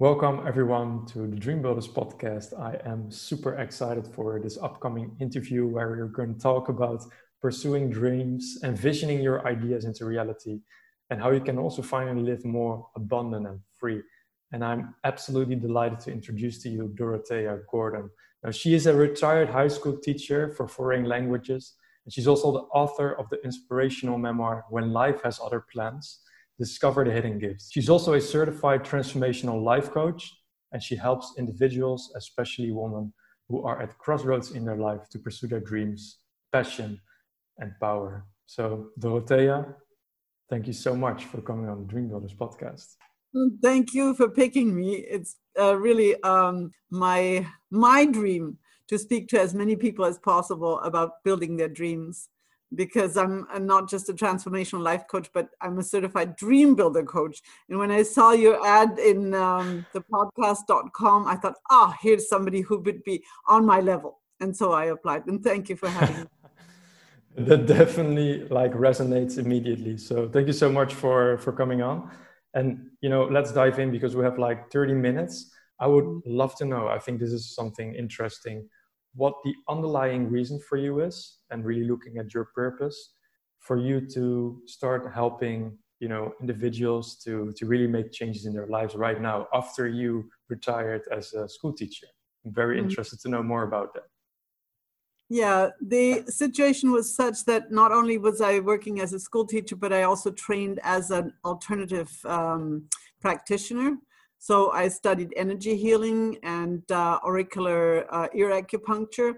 Welcome, everyone, to the Dream Builders podcast. I am super excited for this upcoming interview where we're going to talk about pursuing dreams, envisioning your ideas into reality, and how you can also finally live more abundant and free. And I'm absolutely delighted to introduce to you Dorothea Gordon. Now, she is a retired high school teacher for foreign languages, and she's also the author of the inspirational memoir When Life Has Other Plans discover the hidden gifts. She's also a certified transformational life coach, and she helps individuals, especially women, who are at crossroads in their life to pursue their dreams, passion, and power. So, Dorothea, thank you so much for coming on the Dream Builders podcast. Thank you for picking me. It's uh, really um, my my dream to speak to as many people as possible about building their dreams because I'm, I'm, not just a transformational life coach, but I'm a certified dream builder coach. And when I saw your ad in um, the podcast.com, I thought, ah, oh, here's somebody who would be on my level. And so I applied. And thank you for having me. that definitely like resonates immediately. So thank you so much for for coming on. And you know, let's dive in because we have like 30 minutes. I would mm-hmm. love to know. I think this is something interesting what the underlying reason for you is and really looking at your purpose for you to start helping you know individuals to to really make changes in their lives right now after you retired as a school teacher. I'm very mm-hmm. interested to know more about that. Yeah the situation was such that not only was i working as a school teacher but i also trained as an alternative um, practitioner so I studied energy healing and uh, auricular uh, ear acupuncture.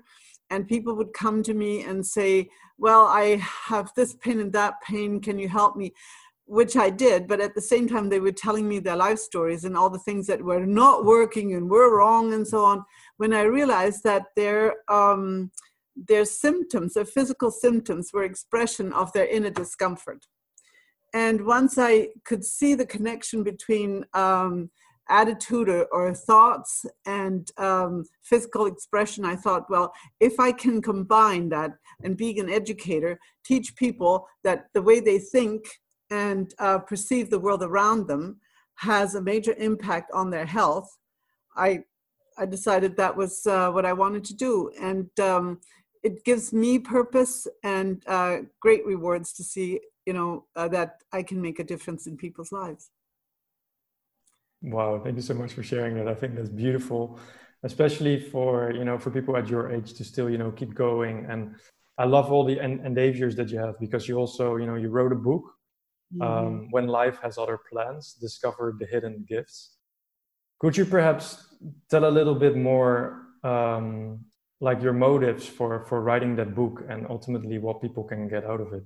And people would come to me and say, Well, I have this pain and that pain. Can you help me? Which I did. But at the same time, they were telling me their life stories and all the things that were not working and were wrong and so on. When I realized that their, um, their symptoms, their physical symptoms, were expression of their inner discomfort. And once I could see the connection between um, attitude or, or thoughts and um, physical expression, I thought, well, if I can combine that and being an educator, teach people that the way they think and uh, perceive the world around them has a major impact on their health, I I decided that was uh, what I wanted to do, and um, it gives me purpose and uh, great rewards to see, you know, uh, that I can make a difference in people's lives. Wow, thank you so much for sharing that. I think that's beautiful, especially for you know for people at your age to still you know keep going. And I love all the en- endeavors that you have because you also you know you wrote a book mm-hmm. um, when life has other plans, discover the hidden gifts. Could you perhaps tell a little bit more um, like your motives for for writing that book and ultimately what people can get out of it?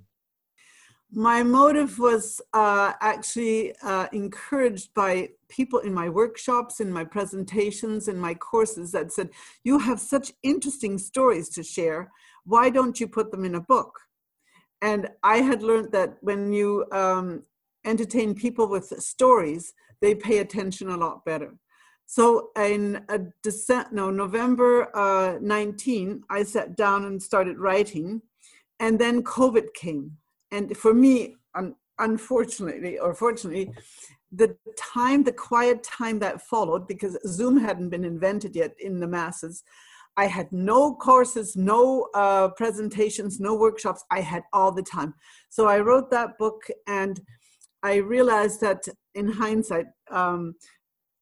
My motive was uh, actually uh, encouraged by people in my workshops, in my presentations, in my courses that said, You have such interesting stories to share. Why don't you put them in a book? And I had learned that when you um, entertain people with stories, they pay attention a lot better. So in a December, no, November uh, 19, I sat down and started writing. And then COVID came and for me un- unfortunately or fortunately the time the quiet time that followed because zoom hadn't been invented yet in the masses i had no courses no uh, presentations no workshops. I had all the time. So i wrote that book and i realized that in hindsight um,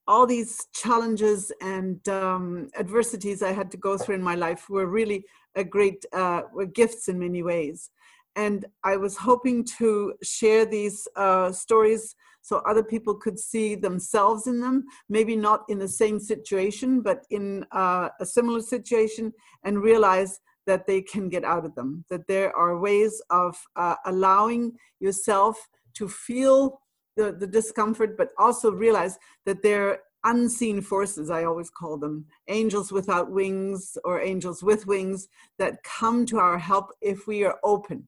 all these challenges and um, adversities i had to go through in my life were really a great uh, were gifts in many ways and I was hoping to share these uh, stories so other people could see themselves in them, maybe not in the same situation, but in uh, a similar situation, and realize that they can get out of them, that there are ways of uh, allowing yourself to feel the, the discomfort, but also realize that there are unseen forces, I always call them angels without wings or angels with wings that come to our help if we are open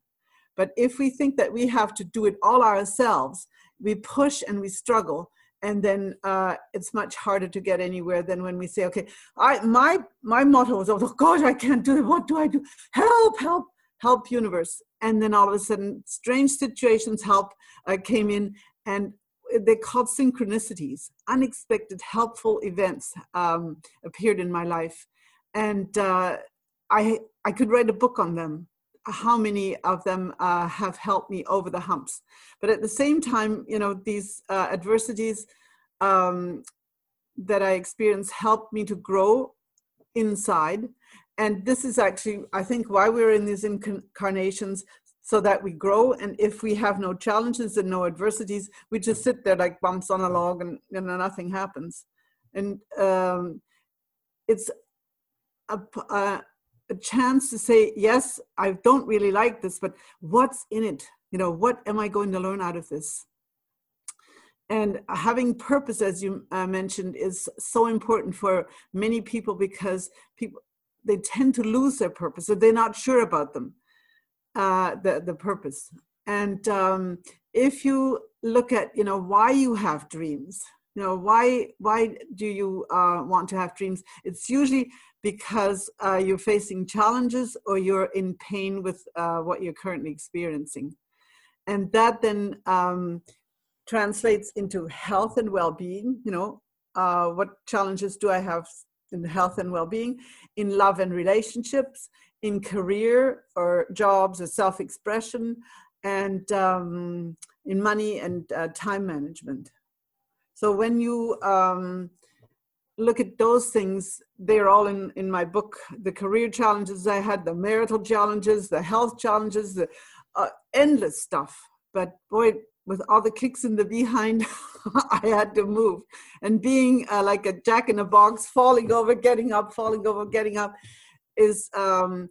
but if we think that we have to do it all ourselves, we push and we struggle, and then uh, it's much harder to get anywhere than when we say, "Okay, I my my motto is, oh God, I can't do it. What do I do? Help! Help! Help! Universe!" And then all of a sudden, strange situations help uh, came in, and they're called synchronicities. Unexpected, helpful events um, appeared in my life, and uh, I I could write a book on them. How many of them uh, have helped me over the humps? But at the same time, you know, these uh, adversities um, that I experienced helped me to grow inside. And this is actually, I think, why we're in these incarnations so that we grow. And if we have no challenges and no adversities, we just sit there like bumps on a log and know, nothing happens. And um, it's a, a, a chance to say, yes, I don't really like this, but what's in it? You know, what am I going to learn out of this? and having purpose as you uh, mentioned is so important for many people because people they tend to lose their purpose or they're not sure about them uh, the, the purpose and um, if you look at you know why you have dreams you know why why do you uh, want to have dreams? It's usually because uh, you're facing challenges or you're in pain with uh, what you're currently experiencing. And that then um, translates into health and well-being you know uh, what challenges do i have in health and well-being? In love and relationships in career or jobs or self-expression and um, in money and uh, time management so when you um, look at those things they're all in, in my book the career challenges i had the marital challenges the health challenges the uh, endless stuff but boy with all the kicks in the behind, I had to move. And being uh, like a jack in a box, falling over, getting up, falling over, getting up, is um,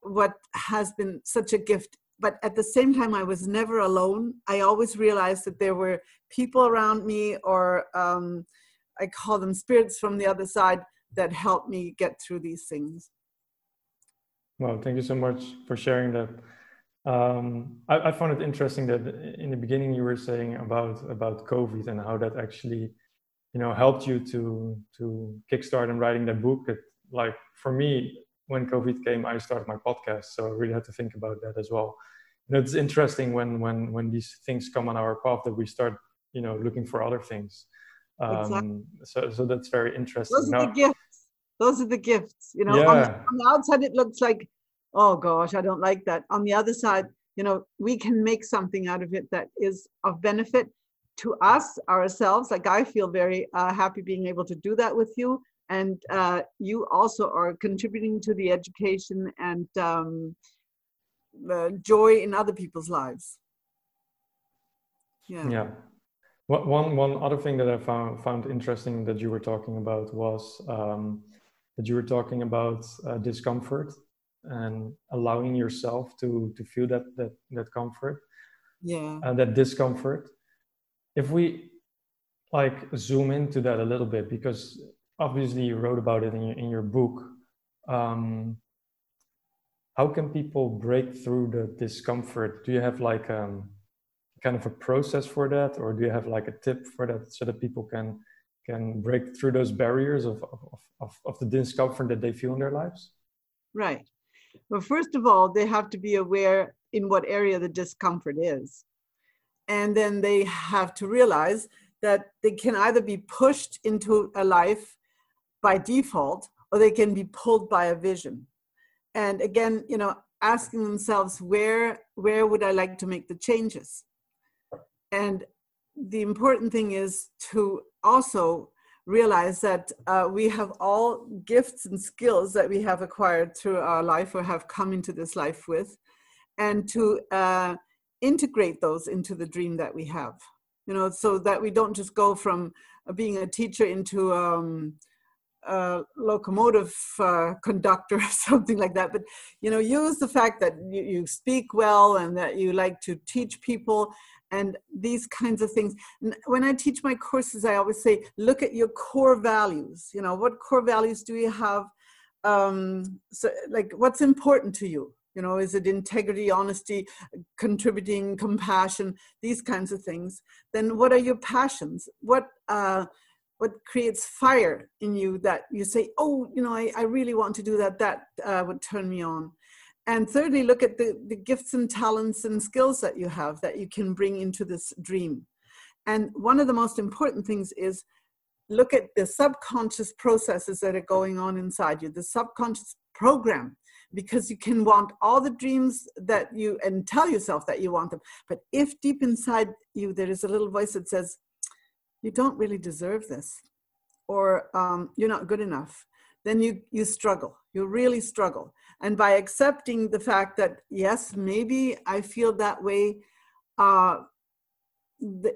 what has been such a gift. But at the same time, I was never alone. I always realized that there were people around me, or um, I call them spirits from the other side, that helped me get through these things. Well, thank you so much for sharing that. Um, I, I, found it interesting that in the beginning you were saying about about COVID and how that actually, you know, helped you to to kickstart and writing that book. It, like for me, when COVID came, I started my podcast, so I really had to think about that as well. You know, it's interesting when when when these things come on our path that we start, you know, looking for other things. Um, exactly. So so that's very interesting. Those are now, the gifts. Those are the gifts. You know, yeah. on, on the outside it looks like oh gosh, I don't like that. On the other side, you know, we can make something out of it that is of benefit to us ourselves. Like I feel very uh, happy being able to do that with you. And uh, you also are contributing to the education and um, uh, joy in other people's lives. Yeah. Yeah. One, one other thing that I found, found interesting that you were talking about was um, that you were talking about uh, discomfort and allowing yourself to to feel that that that comfort yeah and that discomfort if we like zoom into that a little bit because obviously you wrote about it in your, in your book um, how can people break through the discomfort do you have like um kind of a process for that or do you have like a tip for that so that people can can break through those barriers of of, of, of the discomfort that they feel in their lives right well, first of all, they have to be aware in what area the discomfort is. And then they have to realize that they can either be pushed into a life by default or they can be pulled by a vision. And again, you know, asking themselves where where would I like to make the changes? And the important thing is to also realize that uh, we have all gifts and skills that we have acquired through our life or have come into this life with, and to uh, integrate those into the dream that we have. You know, so that we don't just go from being a teacher into um, a locomotive uh, conductor or something like that. But you know, use the fact that you, you speak well and that you like to teach people and these kinds of things. When i teach my courses i always say look at your core values. You know what core values do you have? Um, so like what's important to you? You know is it integrity honesty contributing compassion these kinds of things? Then what are your passions? What uh, what creates fire in you that you say oh you know i, I really want to do that that uh, would turn me on and thirdly look at the, the gifts and talents and skills that you have that you can bring into this dream And one of the most important things is look at the subconscious processes that are going on inside you, the subconscious program, because you can want all the dreams that you and tell yourself that you want them. But if deep inside you there is a little voice that says, you don't really deserve this, or um, you're not good enough, then you, you struggle. You really struggle. And by accepting the fact that, yes, maybe I feel that way, uh,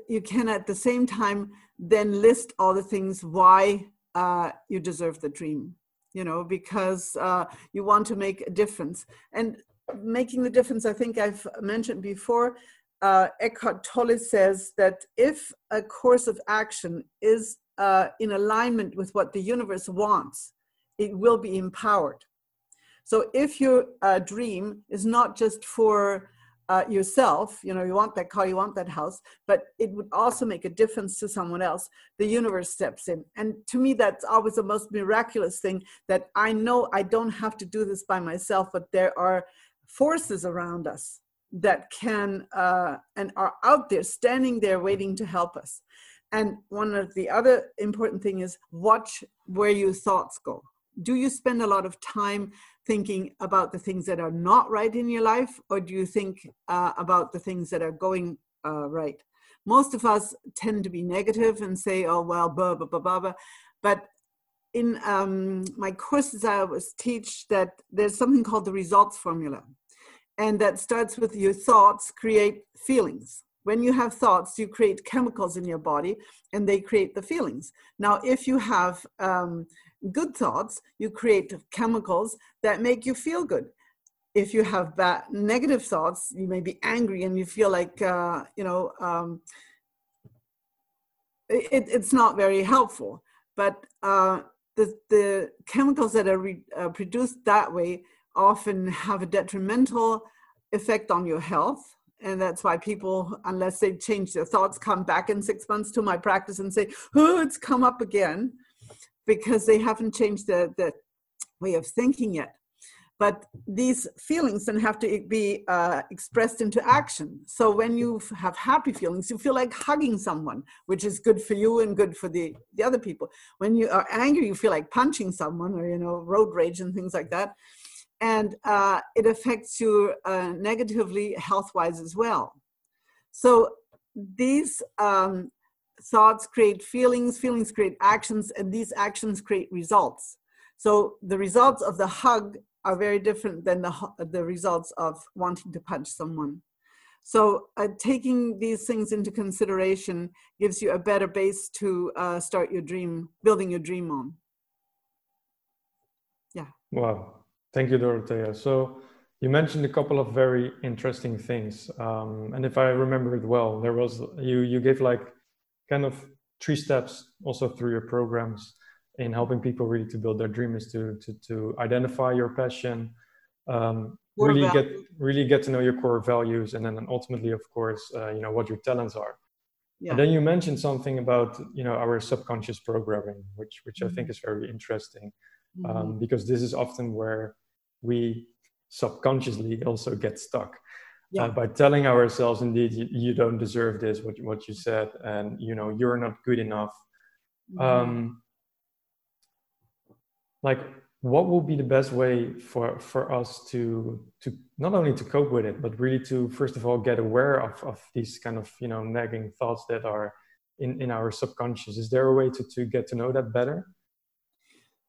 you can at the same time then list all the things why uh, you deserve the dream you know because uh, you want to make a difference and making the difference i think i've mentioned before uh, eckhart tolle says that if a course of action is uh, in alignment with what the universe wants it will be empowered. So if your uh, dream is not just for uh, yourself you know you want that car you want that house but it would also make a difference to someone else the universe steps in. And to me that's always the most miraculous thing that i know i don't have to do this by myself but there are forces around us that can uh, and are out there standing there waiting to help us and one of the other important thing is watch where your thoughts go do you spend a lot of time thinking about the things that are not right in your life, or do you think uh, about the things that are going uh, right? Most of us tend to be negative and say, "Oh well, blah blah blah blah." blah. But in um, my courses, I always teach that there's something called the results formula, and that starts with your thoughts create feelings. When you have thoughts, you create chemicals in your body, and they create the feelings. Now, if you have um, good thoughts, you create chemicals that make you feel good. If you have bad negative thoughts, you may be angry and you feel like uh, you know um, it, it's not very helpful. But uh, the the chemicals that are re, uh, produced that way often have a detrimental effect on your health and that's why people unless they change their thoughts come back in six months to my practice and say oh it's come up again because they haven't changed the, the way of thinking yet. But these feelings then have to be uh, expressed into action. So when you have happy feelings, you feel like hugging someone, which is good for you and good for the, the other people. When you are angry, you feel like punching someone or, you know, road rage and things like that. And uh, it affects you uh, negatively health wise as well. So these um, thoughts create feelings, feelings create actions, and these actions create results. So the results of the hug are very different than the, the results of wanting to punch someone. So uh, taking these things into consideration gives you a better base to uh, start your dream, building your dream on. Yeah. Wow. Thank you, Dorothea. So you mentioned a couple of very interesting things. Um, and if I remember it well, there was, you, you gave like kind of three steps also through your programs in helping people really to build their dream is to to, to identify your passion um, really get really get to know your core values and then ultimately of course uh, you know what your talents are yeah. and then you mentioned something about you know our subconscious programming which which mm-hmm. i think is very interesting um, mm-hmm. because this is often where we subconsciously also get stuck yeah. Uh, by telling ourselves indeed you, you, don't deserve this what, what you said and you know you're not good enough mm-hmm. um, like what will be the best way for for us to to not only to cope with it but really to first of all get aware of of these kind of you know nagging thoughts that are in in our subconscious is there a way to to get to know that better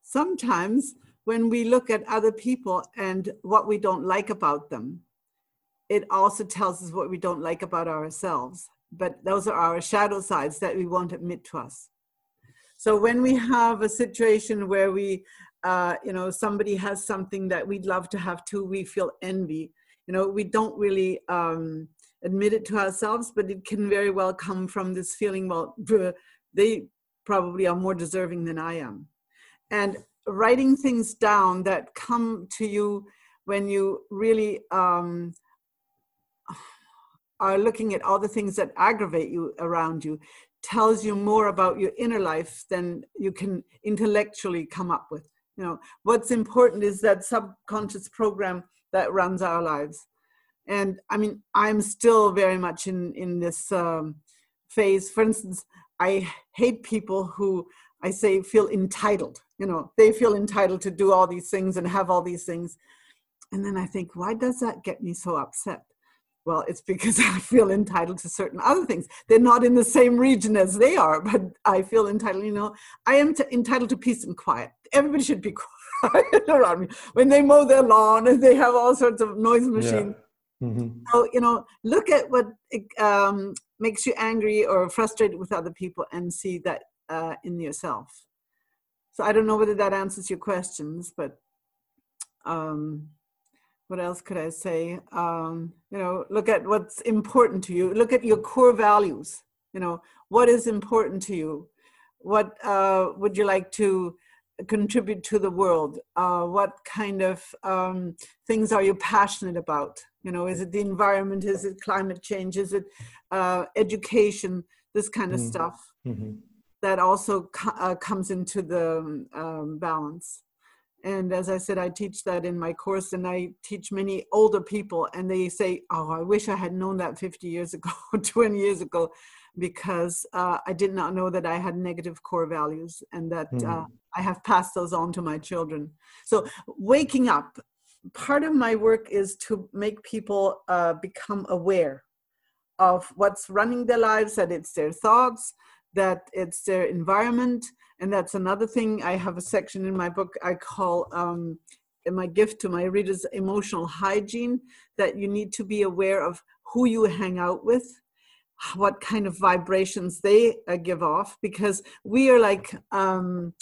sometimes when we look at other people and what we don't like about them it also tells us what we don't like about ourselves. But those are our shadow sides that we won't admit to us. So when we have a situation where we, uh, you know, somebody has something that we'd love to have too, we feel envy. You know, we don't really um, admit it to ourselves, but it can very well come from this feeling, well, they probably are more deserving than I am. And writing things down that come to you when you really um, are looking at all the things that aggravate you around you tells you more about your inner life than you can intellectually come up with you know what's important is that subconscious program that runs our lives and i mean i'm still very much in in this um, phase. For instance, I hate people who I say feel entitled. You know, they feel entitled to do all these things and have all these things. And then I think, why does that get me so upset? Well, it's because I feel entitled to certain other things. They're not in the same region as they are, but I feel entitled. You know, I am t- entitled to peace and quiet. Everybody should be quiet around me. When they mow their lawn and they have all sorts of noise machines. Yeah. Mm-hmm. So, you know, look at what um, makes you angry or frustrated with other people and see that uh, in yourself. So I don't know whether that answers your questions, but um, what else could I say? Um, you know, look at what's important to you. Look at your core values. You know, what is important to you? What uh, would you like to contribute to the world? Uh, what kind of um, things are you passionate about? You know, is it the environment? Is it climate change? Is it uh, education? This kind of mm-hmm. stuff. Mm-hmm that also co- uh, comes into the um, balance. And as I said, I teach that in my course, and I teach many older people, and they say, "Oh, I wish I had known that 50 years ago, 20 years ago, because uh, I did not know that I had negative core values, and that mm. uh, I have passed those on to my children." So, waking up. Part of my work is to make people uh, become aware of what's running their lives, that it's their thoughts, that it's their environment. And that's another thing. I have a section in my book I call um, my gift to my readers emotional hygiene that you need to be aware of who you hang out with what kind of vibrations they uh, give off because we are like um,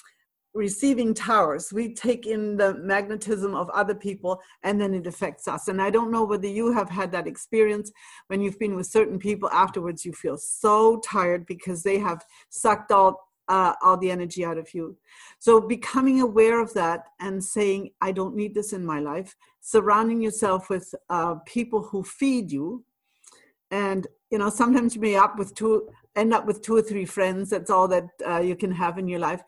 receiving towers. We take in the magnetism of other people and then it affects us. And I don't know whether you have had that experience when you've been with certain people afterwards, you feel so tired because they have sucked all. Uh, all the energy out of you. So, becoming aware of that and saying, I don't need this in my life, surrounding yourself with uh, people who feed you. And, you know, sometimes you may up with two, end up with two or three friends. That's all that uh, you can have in your life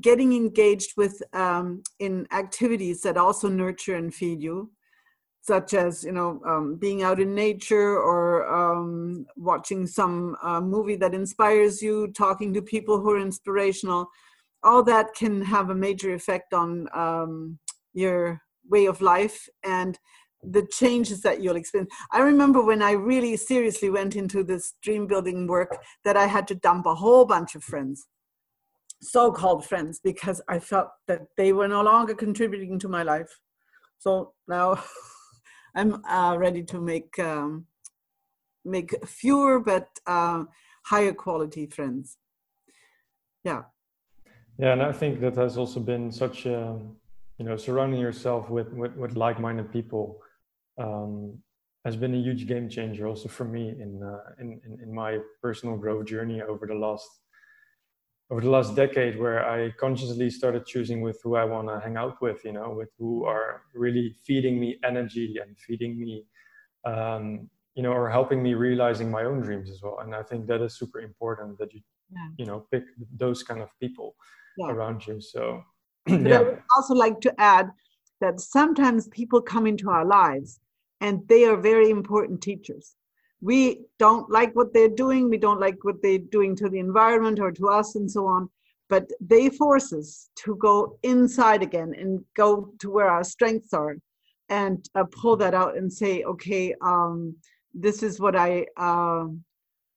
getting engaged with um, in activities that also nurture and feed you such as you know um, being out in nature or um, watching some uh, movie that inspires you talking to people who are inspirational all that can have a major effect on um, your way of life and the changes that you'll experience. I remember when I really seriously went into this dream building work that I had to dump a whole bunch of friends so-called friends because I felt that they were no longer contributing to my life. So now I'm uh, ready to make um, make fewer but uh, higher quality friends. Yeah. Yeah, and I think that has also been such a, you know, surrounding yourself with with, with like-minded people um, has been a huge game changer also for me in, uh, in, in in my personal growth journey over the last over the last decade where I consciously started choosing with who I want to hang out with, you know, with who are really feeding me energy and feeding me, um, you know, or helping me realizing my own dreams as well. And I think that is super important that you, yeah. you know, pick those kind of people yeah. around you. So, yeah. I would also like to add that sometimes people come into our lives and they are very important teachers. We don't like what they're doing. We don't like what they're doing to the environment or to us and so on. But they force us to go inside again and go to where our strengths are and uh, pull that out and say okay um, this is what i uh,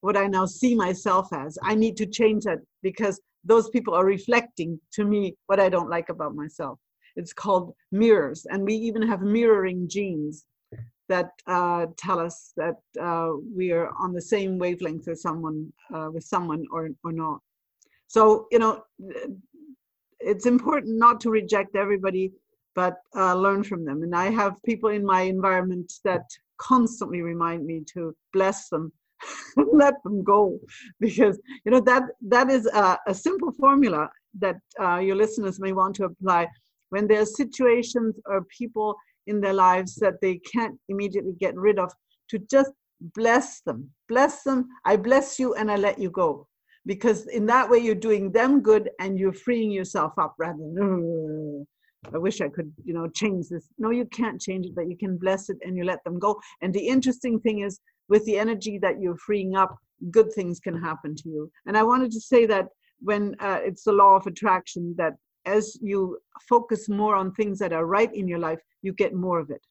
what i now see myself as. I need to change that because those people are reflecting to me what i don't like about myself. It's called mirrors and we even have mirroring genes that uh, tell us that uh, we are on the same wavelength as someone uh, with someone or or not. So you know, it's important not to reject everybody, but uh, learn from them. And I have people in my environment that constantly remind me to bless them, let them go, because you know that that is a, a simple formula that uh, your listeners may want to apply when there are situations or people in their lives that they can't immediately get rid of to just bless them. Bless them. I bless you and i let you go. Because in that way you're doing them good and you're freeing yourself up rather than i wish i could you know change this. No you can't change it but you can bless it and you let them go. And the interesting thing is with the energy that you're freeing up good things can happen to you. And I wanted to say that when uh, it's the law of attraction, that as you focus more on things that are right in your life, you get more of it.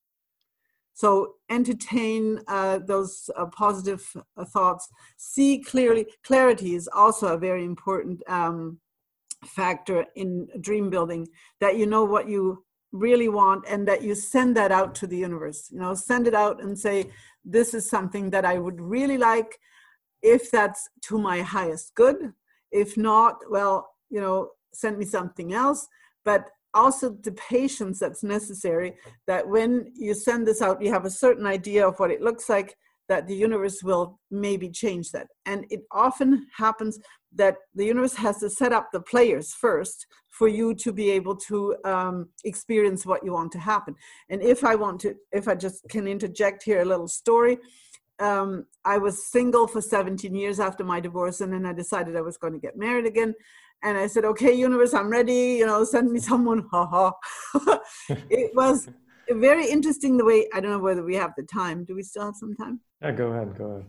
So entertain uh, those uh, positive uh, thoughts. See clearly. Clarity is also a very important um, factor in dream building. That you know what you really want and that you send that out to the universe. You know, send it out and say, "This is something that I would really like." If that's to my highest good. If not, well, you know, send me something else. But also the patience that's necessary that when you send this out you have a certain idea of what it looks like that the universe will maybe change that and it often happens that the universe has to set up the players first for you to be able to um, experience what you want to happen and if i want to if i just can interject here a little story um, I was single for 17 years after my divorce, and then I decided I was going to get married again and I said, "Okay, universe, I'm ready. You know, send me someone." Ha ha. it was very interesting the way I don't know whether we have the time. Do we still have some time? Yeah, go ahead. Go ahead.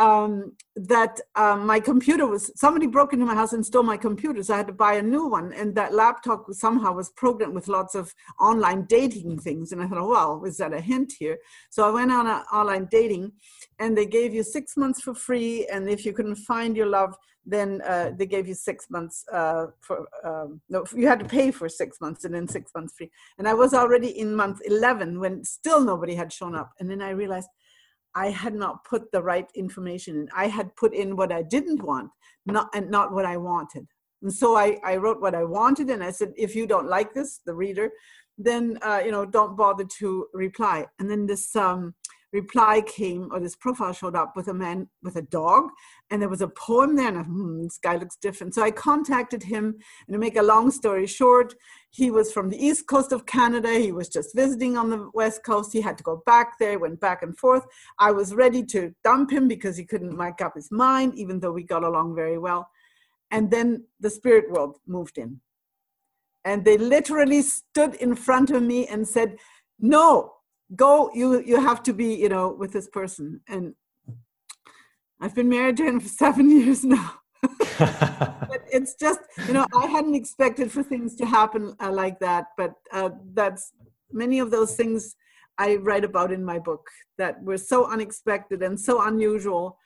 Um, that um, my computer was somebody broke into my house and stole my computer, so I had to buy a new one. And that laptop somehow was programmed with lots of online dating things. And I thought, oh, well, is that a hint here? So I went on a, online dating, and they gave you six months for free. And if you couldn't find your love, then uh, they gave you six months uh, for um, no you had to pay for six months and then six months free and i was already in month 11 when still nobody had shown up and then i realized i had not put the right information in. I had put in what i didn't want not and not what i wanted. And so i, I wrote what i wanted and i said if you don't like this the reader then uh, you know don't bother to reply. And then this um, reply came or this profile showed up with a man with a dog and there was a poem there and I, hmm, this guy looks different. So i contacted him and to make a long story short he was from the east coast of canada. He was just visiting on the west coast. He had to go back there went back and forth. I was ready to dump him because he couldn't make up his mind even though we got along very well. And then the spirit world moved in. And they literally stood in front of me and said no go you you have to be you know with this person. And i've been married to him for seven years now. But it's just you know i hadn't expected for things to happen uh, like that. But uh, that's many of those things i write about in my book that were so unexpected and so unusual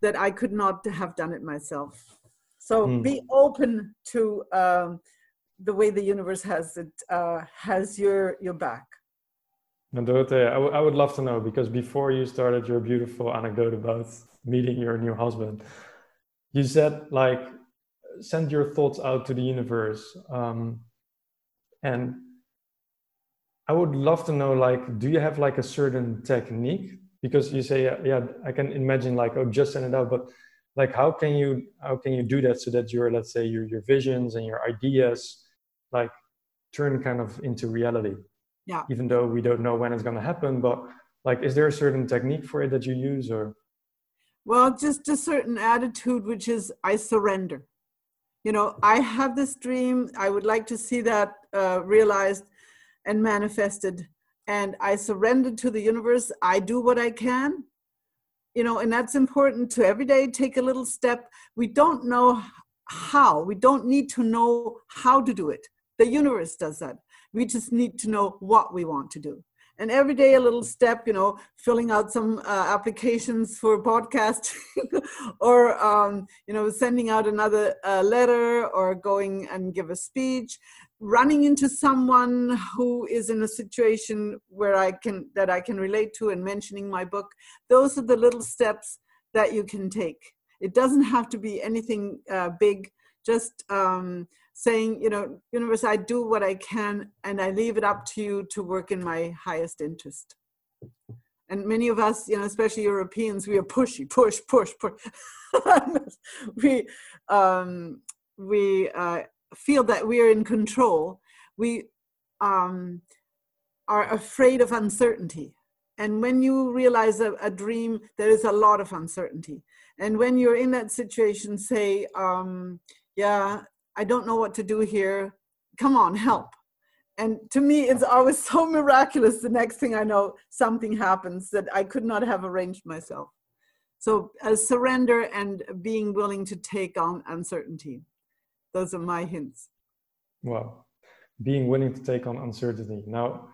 that i could not have done it myself. So mm. be open to um, the way the universe has it uh, has your your back now, I, w- I would love to know because before you started your beautiful anecdote about meeting your new husband, you said like send your thoughts out to the universe, um, and I would love to know like, do you have like a certain technique? Because you say, yeah, yeah, I can imagine like, oh, just send it out, but like, how can you how can you do that so that your let's say your your visions and your ideas like turn kind of into reality? Yeah. Even though we don't know when it's going to happen but like is there a certain technique for it that you use or? Well just a certain attitude which is i surrender. You know i have this dream i would like to see that uh, realized and manifested and i surrender to the universe i do what i can. You know and that's important to every day take a little step. We don't know how we don't need to know how to do it. The universe does that we just need to know what we want to do. And every day, a little step, you know, filling out some uh, applications for podcast, or um, you know, sending out another uh, letter, or going and give a speech, running into someone who is in a situation where I can that I can relate to, and mentioning my book. Those are the little steps that you can take. It doesn't have to be anything uh, big. Just um, saying, you know, universe, I do what I can and I leave it up to you to work in my highest interest. And many of us, you know, especially Europeans, we are pushy, push, push, push. we um, we uh, feel that we are in control. We um, are afraid of uncertainty. And when you realize a, a, dream, there is a lot of uncertainty. And when you're in that situation, say, um, yeah, I don't know what to do here. Come on, help. And to me, it's always so miraculous. The next thing I know, something happens that I could not have arranged myself. So, uh, surrender and being willing to take on uncertainty. Those are my hints. Wow. Being willing to take on uncertainty. Now,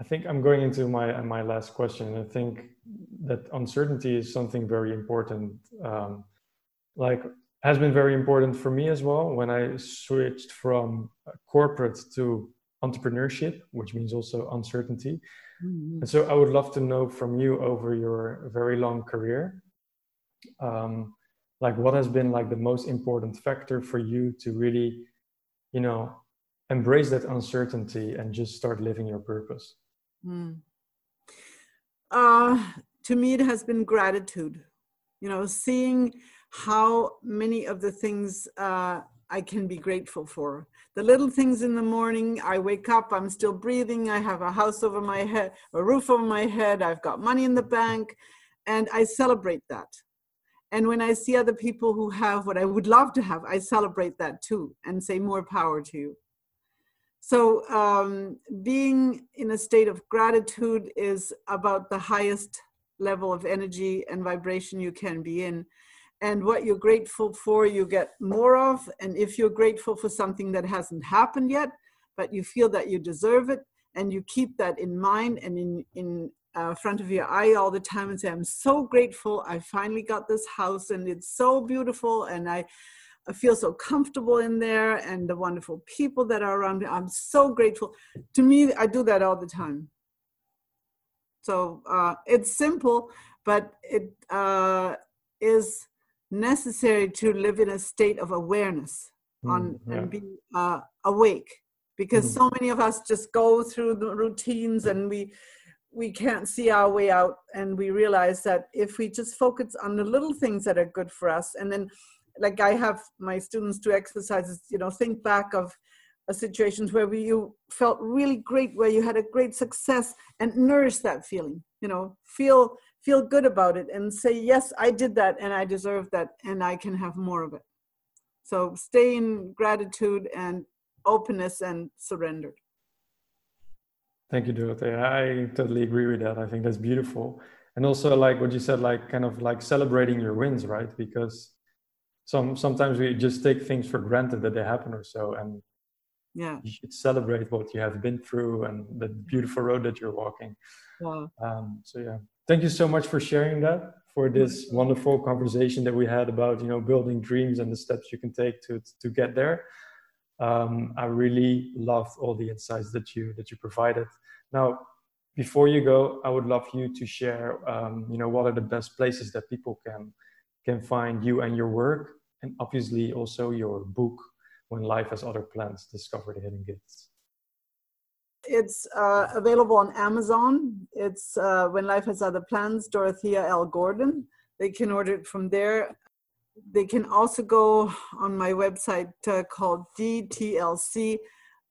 I think I'm going into my my last question. I think that uncertainty is something very important. Um, like has been very important for me as well when I switched from corporate to entrepreneurship, which means also uncertainty. Mm-hmm. And so I would love to know from you over your very long career, um, like what has been like the most important factor for you to really, you know, embrace that uncertainty and just start living your purpose. Mm. Uh, to me, it has been gratitude. You know, seeing how many of the things uh, I can be grateful for. The little things in the morning, I wake up, I'm still breathing, I have a house over my head, a roof over my head, I've got money in the bank, and I celebrate that. And when I see other people who have what I would love to have, I celebrate that too and say, more power to you. So, um, being in a state of gratitude is about the highest level of energy and vibration you can be in and what you're grateful for you get more of and if you're grateful for something that hasn't happened yet but you feel that you deserve it and you keep that in mind and in in uh, front of your eye all the time and say i'm so grateful i finally got this house and it's so beautiful and i I feel so comfortable in there and the wonderful people that are around me. I'm so grateful. To me, I do that all the time. So uh, it's simple, but it uh, is necessary to live in a state of awareness mm, on yeah. and be uh, awake. Because mm so many of us just go through the routines and we we can't see our way out. And we realize that if we just focus on the little things that are good for us and then like i have my students do exercises you know think back of uh, situations where we, you felt really great where you had a great success and nourish that feeling you know feel feel good about it and say, yes, I did that and I deserve that and I can have more of it. So stay in gratitude and openness and surrender. Thank you, Dorothy. I totally agree with that. I think that's beautiful. And also like what you said, like kind of like celebrating your wins, right? Because some sometimes we just take things for granted that they happen or so. And yeah, you should celebrate what you have been through and the beautiful road that you're walking. Wow. Um, so yeah, thank you so much for sharing that for this wonderful conversation that we had about you know building dreams and the steps you can take to to get there. Um, i really loved all the insights that you that you provided. Now before you go i would love you to share um, you know what are the best places that people can can find you and your work and obviously also your book when life has other plans discover the hidden gifts it's uh, available on Amazon. It's uh, When Life Has Other Plans, Dorothea L. Gordon. They can order it from there. They can also go on my website uh, called DTLC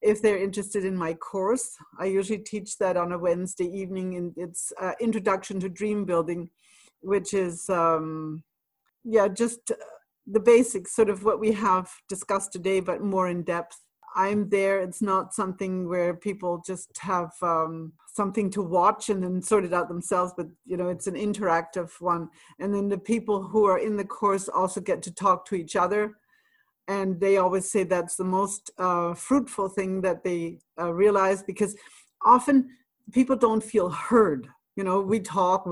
if they're interested in my course. I usually teach that on a Wednesday evening, and it's uh, Introduction to Dream Building, which is, um, yeah, just the basics, sort of what we have discussed today, but more in depth I'm there. It's not something where people just have um, something to watch and then sort it out themselves, but you know, it's an interactive one. And then the people who are in the course also get to talk to each other. And they always say that's the most uh, fruitful thing that they uh, realize because often people don't feel heard. You know, we talk,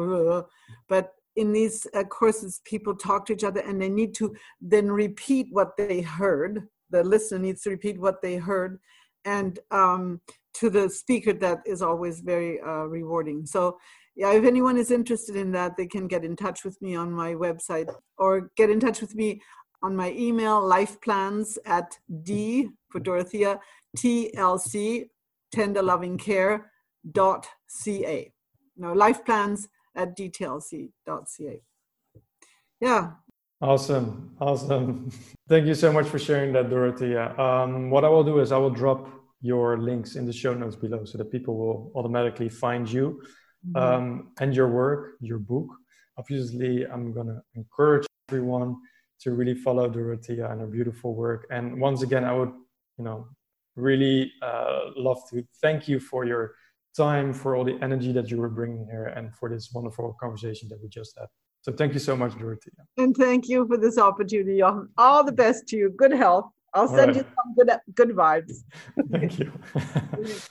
but in these uh, courses, people talk to each other and they need to then repeat what they heard the listener needs to repeat what they heard. And um, to the speaker that is always very uh, rewarding. So yeah if anyone is interested in that they can get in touch with me on my website or get in touch with me on my email life plans at d for dorothea tlc tender loving care dot ca no life plans at dtlc.ca yeah Awesome, awesome. Thank you so much for sharing that, Dorothea. Um, what I will do is I will drop your links in the show notes below so that people will automatically find you mm-hmm. um, and your work, your book. Obviously, I'm going to encourage everyone to really follow Dorothea and her beautiful work. And once again, I would, you know, really uh, love to thank you for your time, for all the energy that you were bringing here, and for this wonderful conversation that we just had. So thank you so much, Dorothea. And thank you for this opportunity. All the best to you. Good health. I'll send right. you some good good vibes. thank you.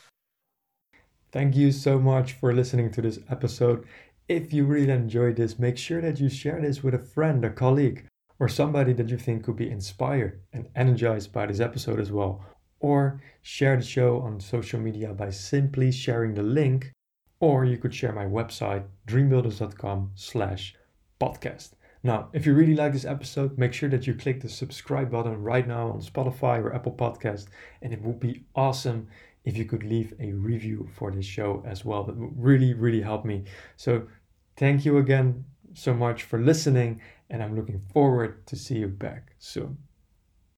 thank you so much for listening to this episode. If you really enjoyed this, make sure that you share this with a friend, a colleague, or somebody that you think could be inspired and energized by this episode as well. Or share the show on social media by simply sharing the link, or you could share my website, dreambuilders.com slash podcast. Now, if you really like this episode, make sure that you click the subscribe button right now on Spotify or Apple Podcast, and it would be awesome if you could leave a review for this show as well. That would really, really help me. So, thank you again so much for listening, and I'm looking forward to see you back soon.